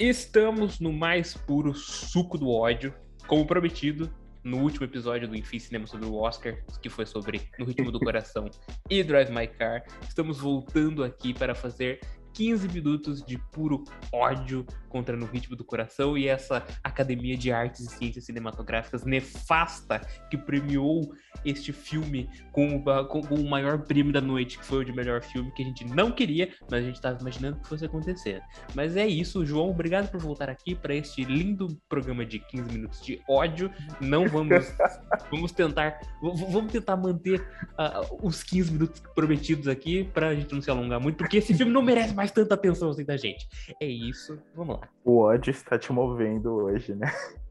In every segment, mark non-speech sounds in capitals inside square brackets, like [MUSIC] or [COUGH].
Estamos no mais puro suco do ódio, como prometido no último episódio do Enfim Cinema sobre o Oscar, que foi sobre No Ritmo do Coração [LAUGHS] e Drive My Car. Estamos voltando aqui para fazer 15 minutos de puro ódio contra No Ritmo do Coração e essa Academia de Artes e Ciências Cinematográficas nefasta que premiou este filme com o, com o maior prêmio da noite, que foi o de melhor filme, que a gente não queria, mas a gente estava imaginando que fosse acontecer. Mas é isso, João, obrigado por voltar aqui para este lindo programa de 15 minutos de ódio. Não vamos [LAUGHS] vamos tentar vamos tentar manter uh, os 15 minutos prometidos aqui para a gente não se alongar muito, porque esse filme não merece mais tanta atenção assim da gente. É isso, vamos lá. O ódio está te movendo hoje, né? [LAUGHS]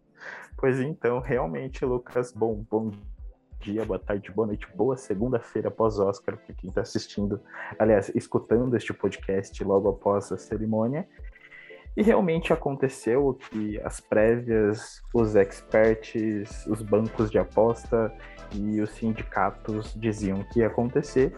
Pois então, realmente, Lucas, bom, bom dia, boa tarde, boa noite, boa segunda-feira após Oscar, para quem está assistindo, aliás, escutando este podcast logo após a cerimônia. E realmente aconteceu o que as prévias, os experts, os bancos de aposta e os sindicatos diziam que ia acontecer.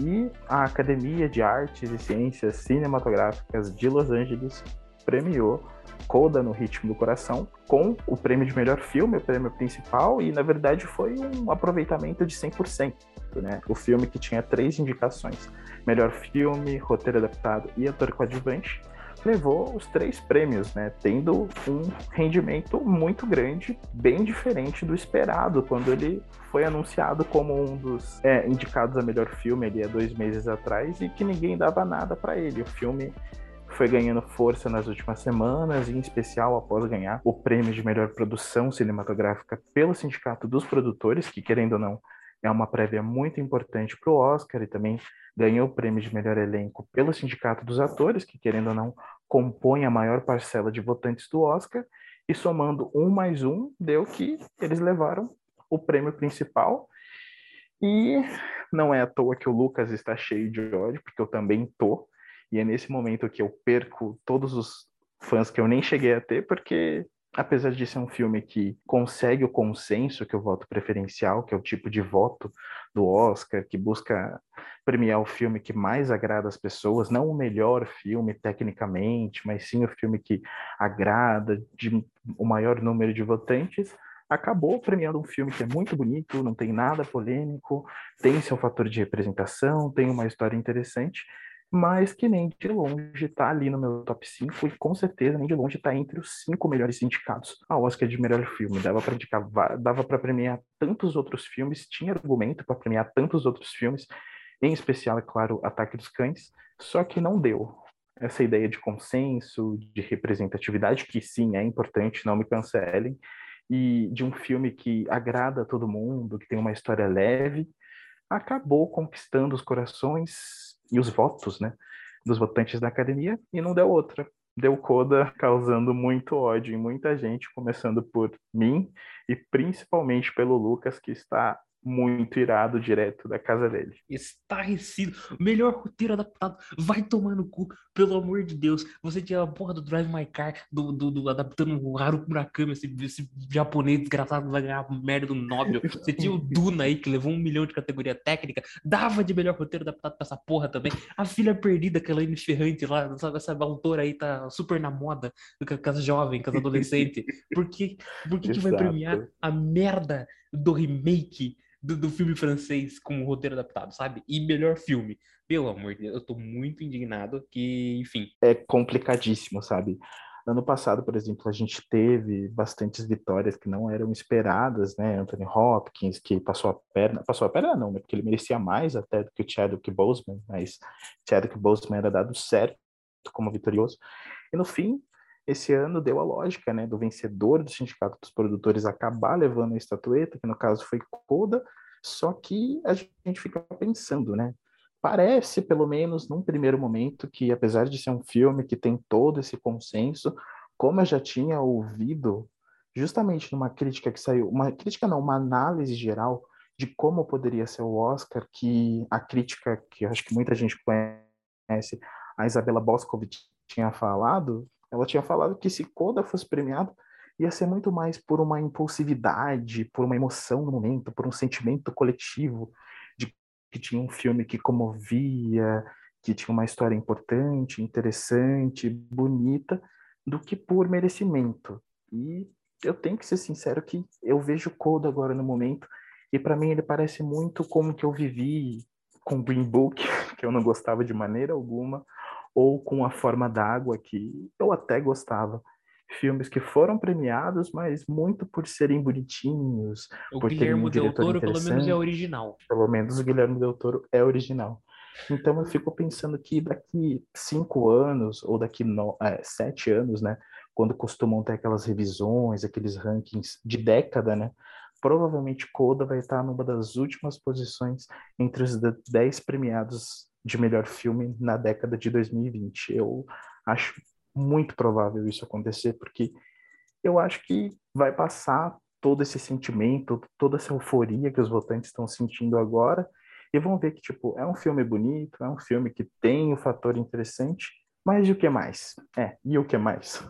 E a Academia de Artes e Ciências Cinematográficas de Los Angeles premiou Coda no Ritmo do Coração, com o prêmio de melhor filme, o prêmio principal, e na verdade foi um aproveitamento de 100%. Né? O filme que tinha três indicações: melhor filme, roteiro adaptado e ator coadjuvante, levou os três prêmios, né? Tendo um rendimento muito grande, bem diferente do esperado quando ele foi anunciado como um dos é, indicados a melhor filme ali há dois meses atrás e que ninguém dava nada para ele. O filme foi ganhando força nas últimas semanas, em especial após ganhar o prêmio de melhor produção cinematográfica pelo Sindicato dos Produtores, que, querendo ou não, é uma prévia muito importante para o Oscar, e também ganhou o prêmio de melhor elenco pelo Sindicato dos Atores, que, querendo ou não, compõe a maior parcela de votantes do Oscar, e somando um mais um, deu que eles levaram o prêmio principal. E não é à toa que o Lucas está cheio de ódio, porque eu também tô. E é nesse momento que eu perco todos os fãs que eu nem cheguei a ter, porque apesar de ser um filme que consegue o consenso, que é o voto preferencial, que é o tipo de voto do Oscar, que busca premiar o filme que mais agrada as pessoas, não o melhor filme tecnicamente, mas sim o filme que agrada de o maior número de votantes, acabou premiando um filme que é muito bonito, não tem nada polêmico, tem seu fator de representação, tem uma história interessante, mas que nem de longe está ali no meu top 5 e com certeza nem de longe está entre os cinco melhores indicados a Oscar de melhor filme. Dava para indicar, dava para premiar tantos outros filmes, tinha argumento para premiar tantos outros filmes, em especial, é claro, Ataque dos Cães, só que não deu. Essa ideia de consenso, de representatividade, que sim, é importante, não me cancelem, e de um filme que agrada a todo mundo, que tem uma história leve, acabou conquistando os corações e os votos, né, dos votantes da academia, e não deu outra. Deu coda [LAUGHS] causando muito ódio em muita gente, começando por mim e principalmente pelo Lucas, que está muito irado direto da casa dele. Estarrecido. Melhor roteiro adaptado. Vai tomar no cu, pelo amor de Deus. Você tinha a porra do Drive My Car, do, do, do adaptando o Haru Murakami, esse, esse japonês desgraçado vai ganhar merda do Nobel. Você tinha o [LAUGHS] Duna aí, que levou um milhão de categoria técnica. Dava de melhor roteiro adaptado pra essa porra também. A Filha Perdida, aquela Amy Ferrante lá, sabe? Essa autora aí tá super na moda com as jovens, com as adolescentes. Por que, por que, que vai premiar a merda do remake do, do filme francês com o roteiro adaptado, sabe? E melhor filme. Pelo amor de Deus, eu tô muito indignado que, enfim. É complicadíssimo, sabe? Ano passado, por exemplo, a gente teve bastantes vitórias que não eram esperadas, né? Anthony Hopkins, que passou a perna, passou a perna não, né? Porque ele merecia mais até do que o Chadwick Boseman, mas Chadwick Boseman era dado certo como vitorioso. E no fim, esse ano deu a lógica, né, do vencedor do Sindicato dos Produtores acabar levando a estatueta, que no caso foi Coda, só que a gente fica pensando, né, parece, pelo menos num primeiro momento, que apesar de ser um filme que tem todo esse consenso, como eu já tinha ouvido justamente numa crítica que saiu, uma crítica não, uma análise geral de como poderia ser o Oscar, que a crítica que acho que muita gente conhece, a Isabela Boscovich tinha falado, ela tinha falado que se Coda fosse premiado, ia ser muito mais por uma impulsividade, por uma emoção no momento, por um sentimento coletivo de que tinha um filme que comovia, que tinha uma história importante, interessante, bonita, do que por merecimento. E eu tenho que ser sincero que eu vejo Coda agora no momento e para mim ele parece muito como que eu vivi com Green Book, [LAUGHS] que eu não gostava de maneira alguma, ou com A Forma d'Água, que eu até gostava. Filmes que foram premiados, mas muito por serem bonitinhos. O por Guilherme Del Toro, pelo menos, é original. Pelo menos o Guilherme Del Toro é original. Então eu fico pensando que daqui cinco anos, ou daqui no, é, sete anos, né? Quando costumam ter aquelas revisões, aqueles rankings de década, né? Provavelmente Coda vai estar numa das últimas posições entre os dez premiados de melhor filme na década de 2020. Eu acho muito provável isso acontecer, porque eu acho que vai passar todo esse sentimento, toda essa euforia que os votantes estão sentindo agora, e vão ver que, tipo, é um filme bonito, é um filme que tem um fator interessante, mas e o que mais? É, e o que mais?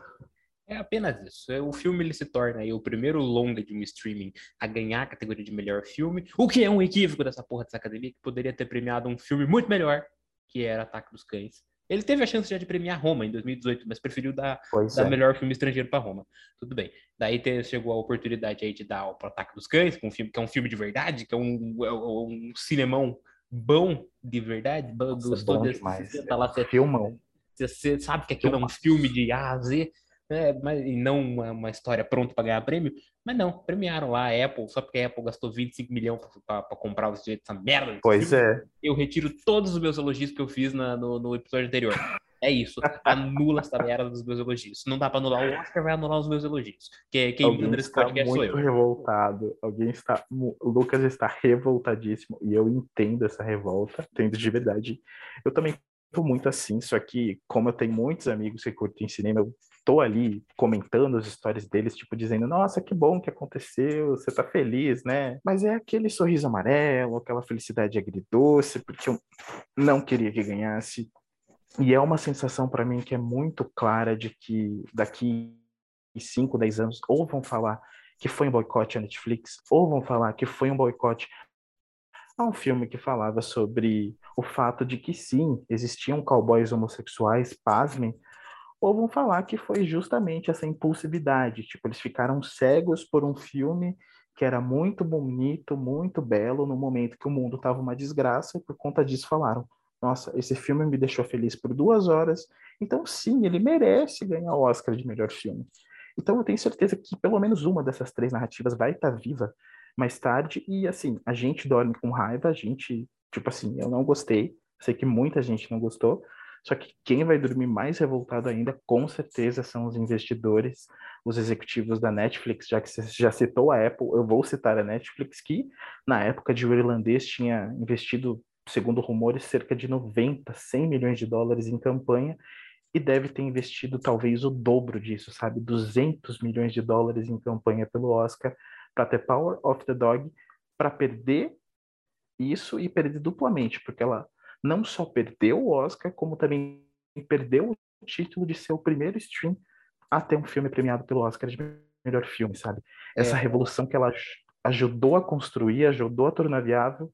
É apenas isso. É, o filme ele se torna aí o primeiro longa de um streaming a ganhar a categoria de melhor filme, o que é um equívoco dessa porra dessa academia, que poderia ter premiado um filme muito melhor, que era Ataque dos Cães. Ele teve a chance já de premiar Roma em 2018, mas preferiu dar, dar é. melhor filme estrangeiro para Roma. Tudo bem. Daí te, chegou a oportunidade aí de dar o Ataque dos Cães, que é um filme que é um filme de verdade, que é um, é um cinemão bom de verdade. Nossa, gostou bom desse, demais. Tá lá, você, Filmão. Você, você sabe que aquilo é um filme de A a Z né? Mas, e não uma, uma história pronta para ganhar prêmio. Mas não, premiaram lá a Apple, só porque a Apple gastou 25 milhões para comprar os direitos dessa merda. Pois filme. é. Eu retiro todos os meus elogios que eu fiz na, no, no episódio anterior. É isso. Anula essa merda dos meus elogios. não dá para anular o Oscar, vai anular os meus elogios. Que, quem Alguém manda esse podcast muito sou eu. revoltado. Alguém está. O Lucas está revoltadíssimo. E eu entendo essa revolta. Entendo de verdade. Eu também tô muito assim, só que como eu tenho muitos amigos que curtem cinema, eu tô ali comentando as histórias deles, tipo, dizendo, nossa, que bom que aconteceu, você tá feliz, né? Mas é aquele sorriso amarelo, aquela felicidade agridoce, porque eu não queria que ganhasse. E é uma sensação para mim que é muito clara de que daqui 5, 10 anos, ou vão falar que foi um boicote à Netflix, ou vão falar que foi um boicote a um filme que falava sobre o fato de que sim, existiam cowboys homossexuais, pasmem, ou vão falar que foi justamente essa impulsividade, tipo, eles ficaram cegos por um filme que era muito bonito, muito belo, no momento que o mundo estava uma desgraça, e por conta disso falaram: nossa, esse filme me deixou feliz por duas horas, então sim, ele merece ganhar o Oscar de melhor filme. Então eu tenho certeza que pelo menos uma dessas três narrativas vai estar viva mais tarde, e assim, a gente dorme com raiva, a gente, tipo assim, eu não gostei, sei que muita gente não gostou, só que quem vai dormir mais revoltado ainda, com certeza, são os investidores, os executivos da Netflix, já que você já citou a Apple, eu vou citar a Netflix, que na época de o irlandês tinha investido, segundo rumores, cerca de 90, 100 milhões de dólares em campanha, e deve ter investido talvez o dobro disso, sabe? 200 milhões de dólares em campanha pelo Oscar para ter Power of the Dog, para perder isso e perder duplamente, porque ela não só perdeu o Oscar, como também perdeu o título de ser o primeiro stream a ter um filme premiado pelo Oscar de melhor filme, sabe? Essa é. revolução que ela ajudou a construir, ajudou a tornar viável,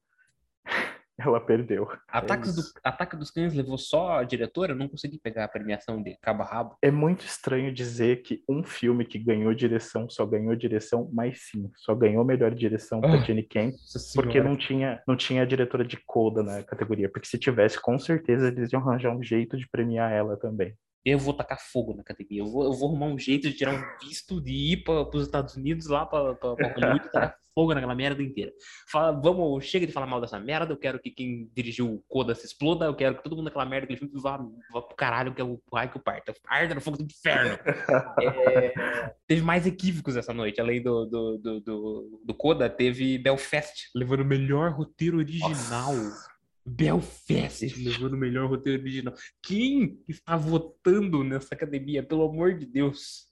ela perdeu. Ataques é do, Ataque dos Cães levou só a diretora? Não consegui pegar a premiação de cabo a rabo. É muito estranho dizer que um filme que ganhou direção só ganhou direção, mas sim, só ganhou melhor direção para oh, Jenny Kent, porque não tinha, não tinha a diretora de coda na categoria. Porque se tivesse, com certeza eles iam arranjar um jeito de premiar ela também eu vou tacar fogo na academia. Eu vou, eu vou arrumar um jeito de tirar um visto de ir para os Estados Unidos lá para Hollywood e tacar [LAUGHS] fogo naquela merda inteira. Fala, vamos, chega de falar mal dessa merda. Eu quero que quem dirigiu o Coda se exploda. Eu quero que todo mundo naquela merda, aquele filme, vá, vá pro caralho, que é o raio que o parta. Arda no fogo do inferno. [LAUGHS] é, teve mais equívocos essa noite. Além do, do, do, do, do Coda, teve Belfast, levando o melhor roteiro original. Nossa. Belfast levando o melhor roteiro original. Quem está votando nessa academia, pelo amor de Deus?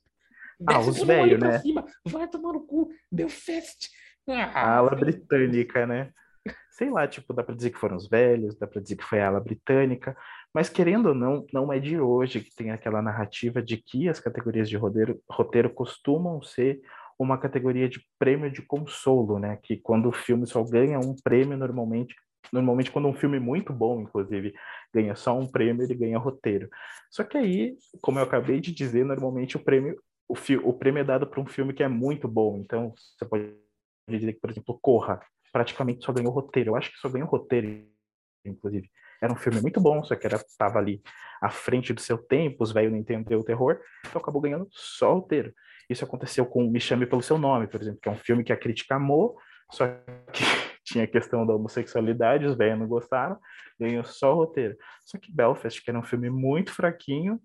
Ah, os velhos, né? Cima. Vai tomar no cu. Belfast. Ah. A ala britânica, né? Sei lá, tipo, dá pra dizer que foram os velhos, dá pra dizer que foi a ala britânica, mas querendo ou não, não é de hoje que tem aquela narrativa de que as categorias de roteiro, roteiro costumam ser uma categoria de prêmio de consolo, né? Que quando o filme só ganha um prêmio, normalmente Normalmente, quando um filme muito bom, inclusive, ganha só um prêmio, ele ganha roteiro. Só que aí, como eu acabei de dizer, normalmente o prêmio, o, fi, o prêmio é dado para um filme que é muito bom. Então, você pode dizer que, por exemplo, Corra, praticamente só ganhou roteiro. Eu acho que só ganhou roteiro, inclusive. Era um filme muito bom, só que era, tava ali à frente do seu tempo, os velhos não entenderam o terror, então acabou ganhando só roteiro. Isso aconteceu com Me Chame Pelo Seu Nome, por exemplo, que é um filme que a crítica amou, só que tinha a questão da homossexualidade, os velhos não gostaram, ganhou só roteiro. Só que Belfast, que era um filme muito fraquinho,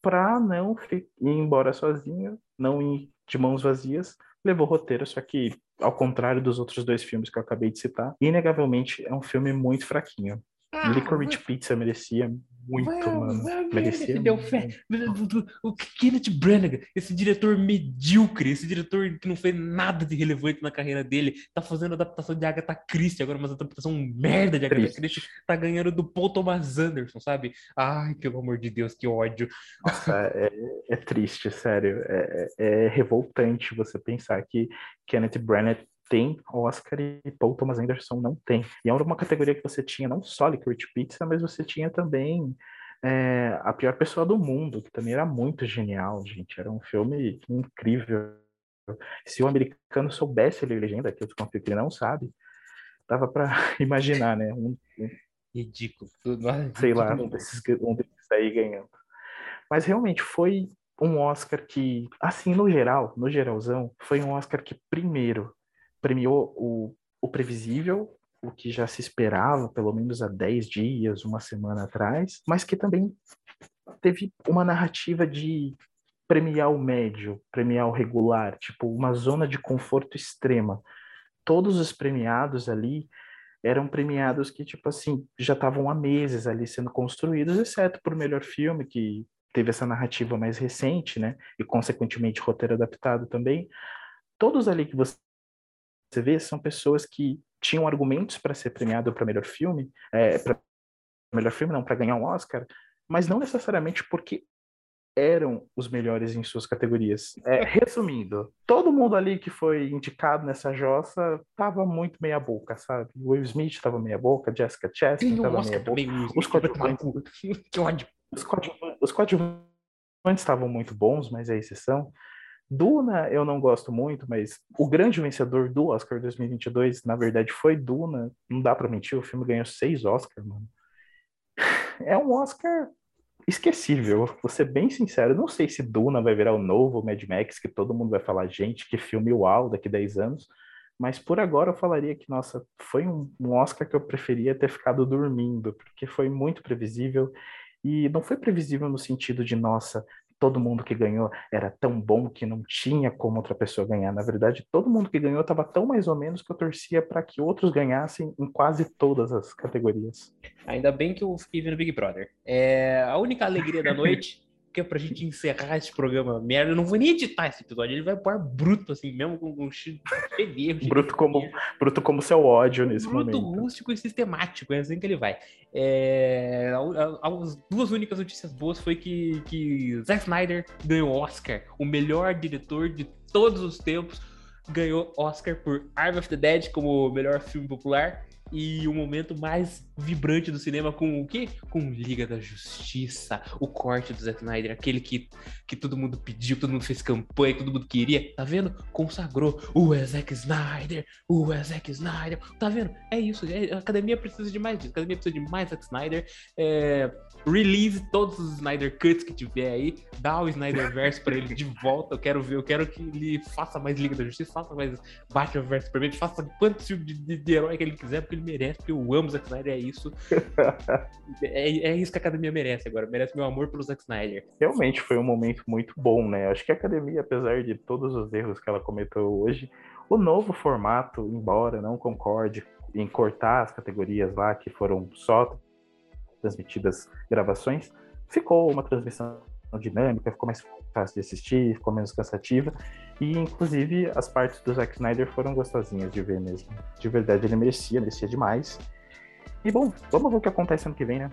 para não ir embora sozinho, não ir de mãos vazias, levou roteiro, só que ao contrário dos outros dois filmes que eu acabei de citar, inegavelmente é um filme muito fraquinho. Ah, Licorice Pizza merecia muito, mano. Merecia deu fé. O Kenneth Branagh, esse diretor medíocre, esse diretor que não fez nada de relevante na carreira dele, tá fazendo adaptação de Agatha Christie, agora uma adaptação merda de Agatha. Christie, tá ganhando do Paul Thomas Anderson, sabe? Ai, pelo amor de Deus, que ódio. Nossa, é, é triste, sério. É, é, é revoltante você pensar que Kenneth Branagh tem Oscar e Paul Thomas Anderson não tem. E era uma categoria que você tinha não só Licorice Pizza, mas você tinha também é, A Pior Pessoa do Mundo, que também era muito genial, gente. Era um filme incrível. Se o americano soubesse ler legenda, que eu desconfio que ele não sabe, dava para [LAUGHS] imaginar, né? Um, um, Ridículo. [LAUGHS] Sei lá, um desses, um desses aí ganhando. Mas realmente foi um Oscar que, assim, no geral, no geralzão, foi um Oscar que, primeiro, premiou o, o previsível, o que já se esperava, pelo menos há 10 dias, uma semana atrás, mas que também teve uma narrativa de premiar o médio, premiar o regular, tipo, uma zona de conforto extrema. Todos os premiados ali eram premiados que, tipo assim, já estavam há meses ali sendo construídos, exceto por melhor filme, que teve essa narrativa mais recente, né? E, consequentemente, roteiro adaptado também. Todos ali que você você vê, são pessoas que tinham argumentos para ser premiado para melhor filme, é, para melhor filme não, para ganhar um Oscar, mas não necessariamente porque eram os melhores em suas categorias. É, resumindo, todo mundo ali que foi indicado nessa jossa tava muito meia boca, sabe? Will Smith tava meia boca, Jessica Chastain tava meia boca. Os coadjuvantes, [LAUGHS] os coadjuvantes estavam muito bons, mas é exceção. Duna eu não gosto muito, mas o grande vencedor do Oscar 2022, na verdade, foi Duna. Não dá para mentir, o filme ganhou seis Oscars, mano. [LAUGHS] É um Oscar esquecível, vou ser bem sincero. Não sei se Duna vai virar o novo Mad Max, que todo mundo vai falar, gente, que filme uau daqui 10 anos. Mas por agora eu falaria que, nossa, foi um, um Oscar que eu preferia ter ficado dormindo, porque foi muito previsível. E não foi previsível no sentido de, nossa, todo mundo que ganhou era tão bom que não tinha como outra pessoa ganhar. Na verdade, todo mundo que ganhou estava tão mais ou menos que eu torcia para que outros ganhassem em quase todas as categorias. Ainda bem que eu fiquei vendo Big Brother. É a única alegria da noite que é pra gente encerrar esse programa merda. Eu não vou nem editar esse episódio, ele vai pôr bruto, assim, mesmo com um cheio de. Bruto como, bruto como seu ódio nesse bruto, momento. Bruto, rústico e sistemático, é assim que ele vai. É, as duas únicas notícias boas foi que, que Zack Snyder ganhou Oscar, o melhor diretor de todos os tempos, ganhou Oscar por Army of the Dead como melhor filme popular e o momento mais vibrante do cinema com o quê? Com Liga da Justiça, o corte do Zack Snyder, aquele que, que todo mundo pediu, todo mundo fez campanha, todo mundo queria, tá vendo? Consagrou o Zack Snyder, o Zack Snyder, tá vendo? É isso, é, a academia precisa de mais disso, a academia precisa de mais Zack Snyder, é, release todos os Snyder Cuts que tiver aí, dá o Snyder Verse pra ele de volta, eu quero ver, eu quero que ele faça mais Liga da Justiça, faça mais Batman vs Superman, faça quantos filmes de, de, de herói que ele quiser, porque ele merece, porque eu amo Zack Snyder, é isso. [LAUGHS] é, é isso que a academia merece agora, merece meu amor pelo Zack Snyder. Realmente foi um momento muito bom, né? Acho que a academia, apesar de todos os erros que ela cometeu hoje, o novo formato, embora não concorde em cortar as categorias lá que foram só transmitidas gravações, ficou uma transmissão dinâmica, ficou mais fácil de assistir, ficou menos cansativa. E, inclusive, as partes do Zack Snyder foram gostosinhas de ver mesmo. De verdade, ele merecia, merecia demais. E, bom, vamos ver o que acontece ano que vem, né?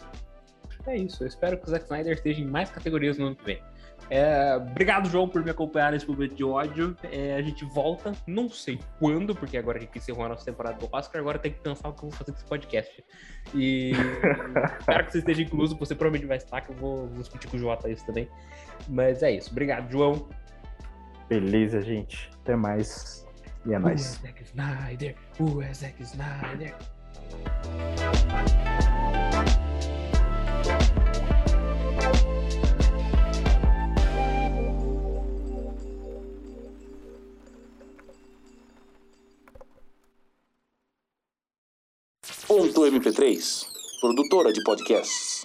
É isso, eu espero que o Zack Snyder esteja em mais categorias no ano que vem. É, obrigado, João, por me acompanhar nesse momento de ódio. É, a gente volta, não sei quando, porque agora a gente encerrou a nossa temporada do Oscar, agora tem que pensar o que eu vou fazer com esse podcast. E [LAUGHS] espero que você esteja incluso, você provavelmente vai estar, que eu vou, vou discutir com o Jota isso também. Mas é isso. Obrigado, João. Beleza, gente. Até mais. E é nóis. O Zack Snyder, o Zack Snyder. Ponto MP3, produtora de podcasts.